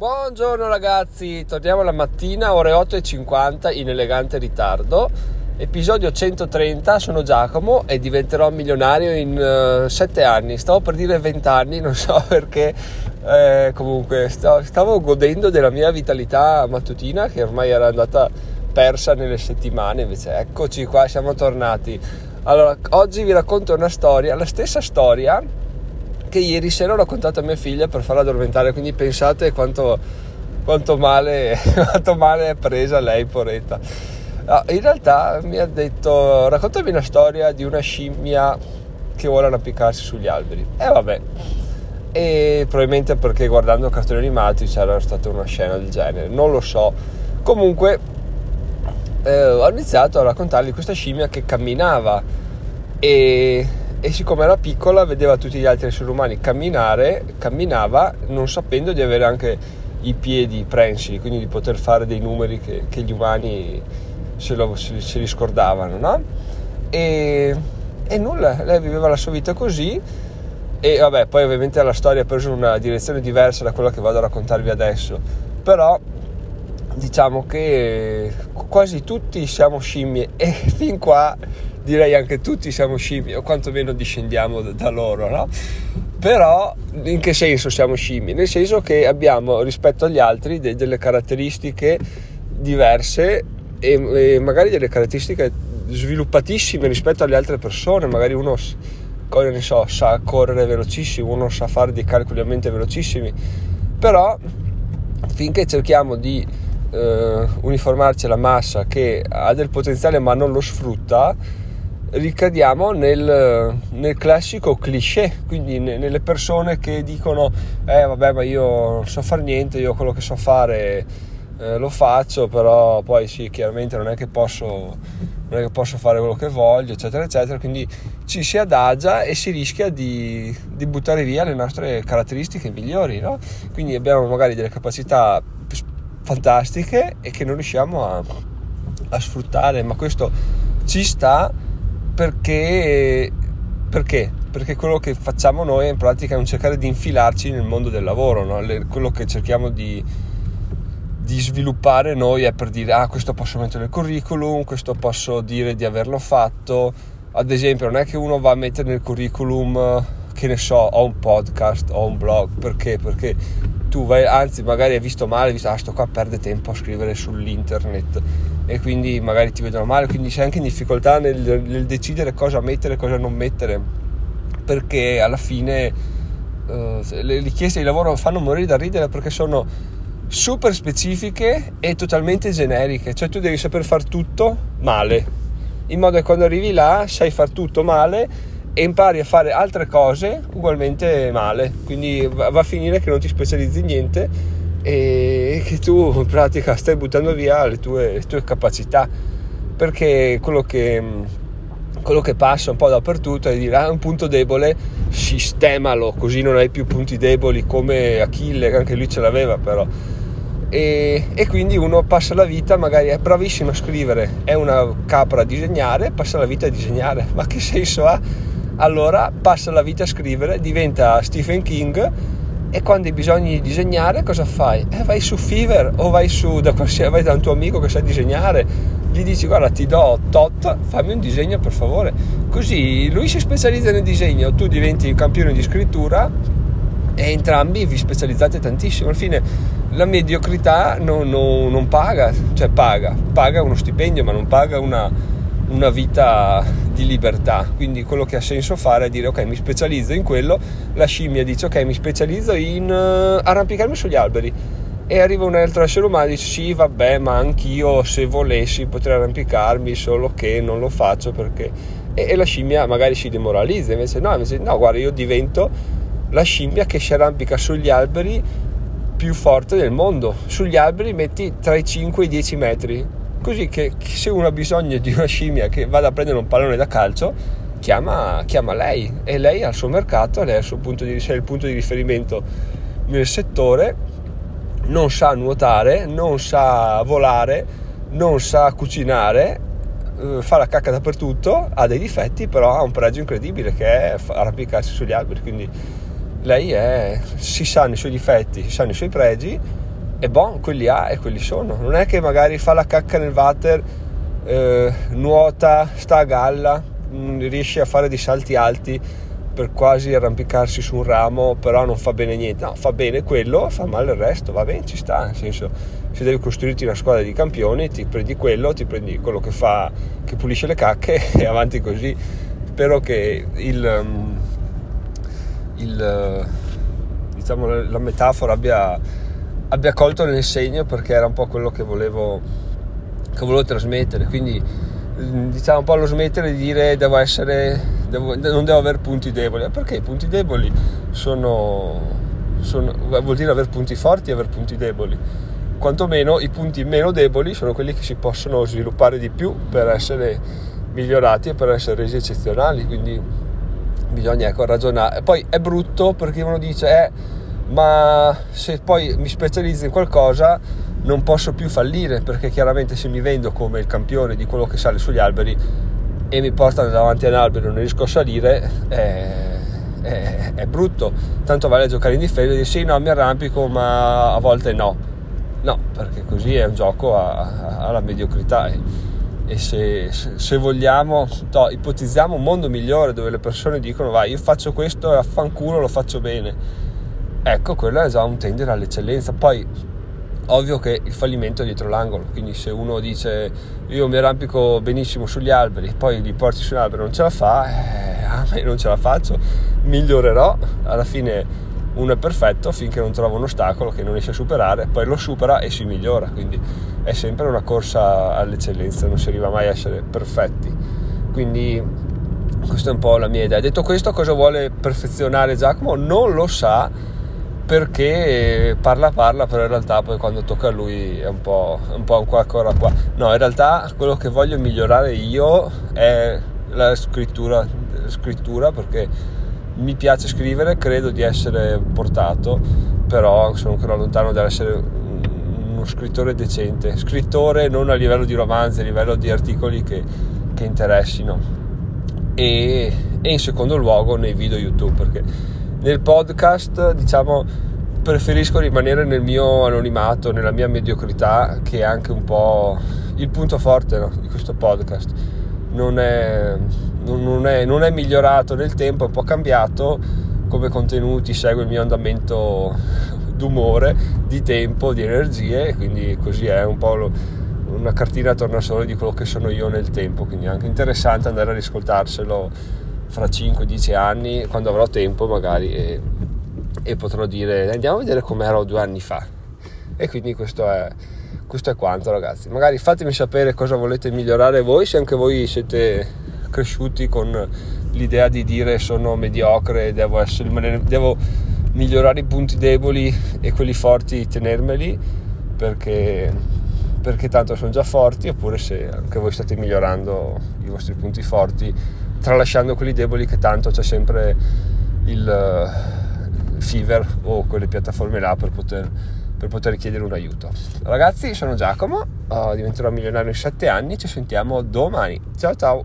Buongiorno ragazzi, torniamo la mattina, ore 8.50 in elegante ritardo. Episodio 130, sono Giacomo e diventerò milionario in uh, eh, 7 anni. Stavo per dire 20 anni, non so perché. Eh, comunque, stavo, stavo godendo della mia vitalità mattutina che ormai era andata persa nelle settimane. Invece, eccoci qua, siamo tornati. Allora, oggi vi racconto una storia, la stessa storia che ieri sera ho raccontato a mia figlia per farla addormentare, quindi pensate quanto, quanto, male, quanto male è presa lei, poretta. No, in realtà mi ha detto raccontami una storia di una scimmia che vuole arrampicarsi sugli alberi. E eh, vabbè, e probabilmente perché guardando cartoni animati c'era stata una scena del genere, non lo so. Comunque eh, ho iniziato a raccontargli questa scimmia che camminava e e siccome era piccola vedeva tutti gli altri esseri umani camminare, camminava non sapendo di avere anche i piedi prensi, quindi di poter fare dei numeri che, che gli umani se, lo, se, se li scordavano, no? E, e, nulla, lei viveva la sua vita così e vabbè, poi ovviamente la storia ha preso una direzione diversa da quella che vado a raccontarvi adesso, però diciamo che quasi tutti siamo scimmie e fin qua direi anche tutti siamo scimmie o quantomeno discendiamo da loro, no? Però in che senso siamo scimmie? Nel senso che abbiamo rispetto agli altri de- delle caratteristiche diverse e, e, magari delle caratteristiche sviluppatissime rispetto alle altre persone, magari uno ne so, sa correre velocissimo, uno sa fare dei calcoli a mente velocissimi, però finché cerchiamo di eh, uniformarci alla massa che ha del potenziale ma non lo sfrutta, ricadiamo nel, nel, classico cliché, quindi nelle persone che dicono eh vabbè ma io non so fare niente, io quello che so fare eh, lo faccio, però poi sì, chiaramente non è che posso, non è che posso fare quello che voglio, eccetera, eccetera, quindi ci si adagia e si rischia di, di buttare via le nostre caratteristiche migliori, no? Quindi abbiamo magari delle capacità fantastiche e che non riusciamo a, a sfruttare, ma questo ci sta perché, perché? Perché quello che facciamo noi in pratica è un cercare di infilarci nel mondo del lavoro, no? quello che cerchiamo di, di sviluppare noi è per dire ah questo posso mettere nel curriculum, questo posso dire di averlo fatto, ad esempio non è che uno va a mettere nel curriculum che ne so, ho un podcast, ho un blog, perché? Perché tu vai, anzi magari hai visto male, hai visto, ah sto qua perde tempo a scrivere sull'internet. E quindi magari ti vedono male, quindi sei anche in difficoltà nel, nel decidere cosa mettere e cosa non mettere, perché alla fine uh, le richieste di lavoro fanno morire da ridere perché sono super specifiche e totalmente generiche, cioè tu devi saper fare tutto male, in modo che quando arrivi là sai far tutto male e impari a fare altre cose ugualmente male, quindi va a finire che non ti specializzi in niente e che tu in pratica stai buttando via le tue, le tue capacità. Perché quello che, quello che passa un po' dappertutto è dire ah, un punto debole sistemalo così non hai più punti deboli come Achille che anche lui ce l'aveva però. E, e, quindi uno passa la vita magari è bravissimo a scrivere è una capra a disegnare passa la vita a disegnare. Ma che senso ha allora passa la vita a scrivere diventa Stephen King e quando hai bisogno di disegnare cosa fai? Eh, vai su Fiverr o vai, su, da, vai da un tuo amico che sa disegnare. Gli dici guarda ti do tot fammi un disegno per favore. Così lui si specializza nel disegno tu diventi un campione di scrittura e entrambi vi specializzate tantissimo. Alla fine la mediocrità non, non, non paga cioè paga paga uno stipendio ma non paga una, una vita di libertà. Quindi quello che ha senso fare è dire ok, mi specializzo in quello. La scimmia dice ok, mi specializzo in uh, arrampicarmi sugli alberi. E arriva un altro essere umano e dice sì, vabbè, ma anch'io se volessi potrei arrampicarmi, solo che non lo faccio perché... E, e la scimmia magari si demoralizza, invece no, invece no, guarda, io divento la scimmia che si arrampica sugli alberi più forte del mondo. Sugli alberi metti tra i 5 e i 10 metri così che se uno ha bisogno di una scimmia che vada a prendere un pallone da calcio chiama, chiama lei. E lei ha il suo mercato lei ha il suo punto di, il punto di riferimento nel settore non sa nuotare non sa volare non sa cucinare eh, fa la cacca dappertutto ha dei difetti però ha un pregio incredibile che è arrampicarsi sugli alberi. Quindi lei è, si sanno i suoi difetti si sanno i suoi pregi e boh, quelli ha e quelli sono. Non è che magari fa la cacca nel water, eh, nuota, sta a galla, riesce a fare dei salti alti per quasi arrampicarsi su un ramo, però non fa bene niente. No, fa bene quello, fa male il resto, va bene, ci sta, nel senso, se devi costruirti una squadra di campioni, ti prendi quello, ti prendi quello che fa, che pulisce le cacche e avanti così. Spero che il, mm, il diciamo, la metafora abbia, abbia colto nel segno perché era un po' quello che volevo, che volevo trasmettere. Quindi diciamo un po' lo smettere di dire devo essere, devo, non devo avere punti deboli, perché i punti deboli sono, sono, vuol dire avere punti forti e avere punti deboli. Quantomeno i punti meno deboli sono quelli che si possono sviluppare di più per essere migliorati e per essere resi eccezionali. Quindi bisogna ecco, ragionare. Poi è brutto perché uno dice, eh, ma se poi mi specializzo in qualcosa non posso più fallire perché chiaramente se mi vendo come il campione di quello che sale sugli alberi e mi portano davanti a un albero e non riesco a salire, è, è, è brutto. Tanto vale giocare in difesa e dire sì, no, mi arrampico, ma a volte no. No, perché così è un gioco alla mediocrità. E, e se, se vogliamo, no, ipotizziamo un mondo migliore dove le persone dicono vai io faccio questo e affanculo lo faccio bene ecco quello è già un tendere all'eccellenza poi ovvio che il fallimento è dietro l'angolo quindi se uno dice io mi arrampico benissimo sugli alberi poi li porti su un albero e non ce la fa eh, a me non ce la faccio migliorerò alla fine uno è perfetto finché non trova un ostacolo che non riesce a superare, poi lo supera e si migliora, quindi è sempre una corsa all'eccellenza, non si arriva mai a essere perfetti. Quindi questa è un po' la mia idea. Detto questo, cosa vuole perfezionare Giacomo? Non lo sa perché parla parla, però in realtà poi quando tocca a lui è un po', un po' ancora qua. No, in realtà quello che voglio migliorare io è la scrittura, scrittura perché mi piace scrivere, credo di essere portato, però sono ancora lontano dall'essere uno scrittore decente, scrittore non a livello di romanzi, a livello di articoli che, che interessino. E, e in secondo luogo nei video YouTube, perché nel podcast diciamo preferisco rimanere nel mio anonimato, nella mia mediocrità, che è anche un po' il punto forte no, di questo podcast. Non è, non è, non è migliorato nel tempo, è un po' cambiato come contenuti, segue il mio andamento d'umore, di tempo, di energie, quindi così è un po' lo, una cartina tornasole di quello che sono io nel tempo, quindi è anche interessante andare a riscoltarselo fra 5-10 anni, quando avrò tempo magari, e, e potrò dire andiamo a vedere com'ero due anni fa. E quindi questo è, questo è quanto ragazzi. Magari fatemi sapere cosa volete migliorare voi, se anche voi siete cresciuti con l'idea di dire sono mediocre, devo, essere, devo migliorare i punti deboli e quelli forti tenermeli perché, perché tanto sono già forti oppure se anche voi state migliorando i vostri punti forti tralasciando quelli deboli che tanto c'è sempre il Fiverr o quelle piattaforme là per poter, per poter chiedere un aiuto. Ragazzi, sono Giacomo, uh, diventerò milionario in 7 anni, ci sentiamo domani. Ciao ciao!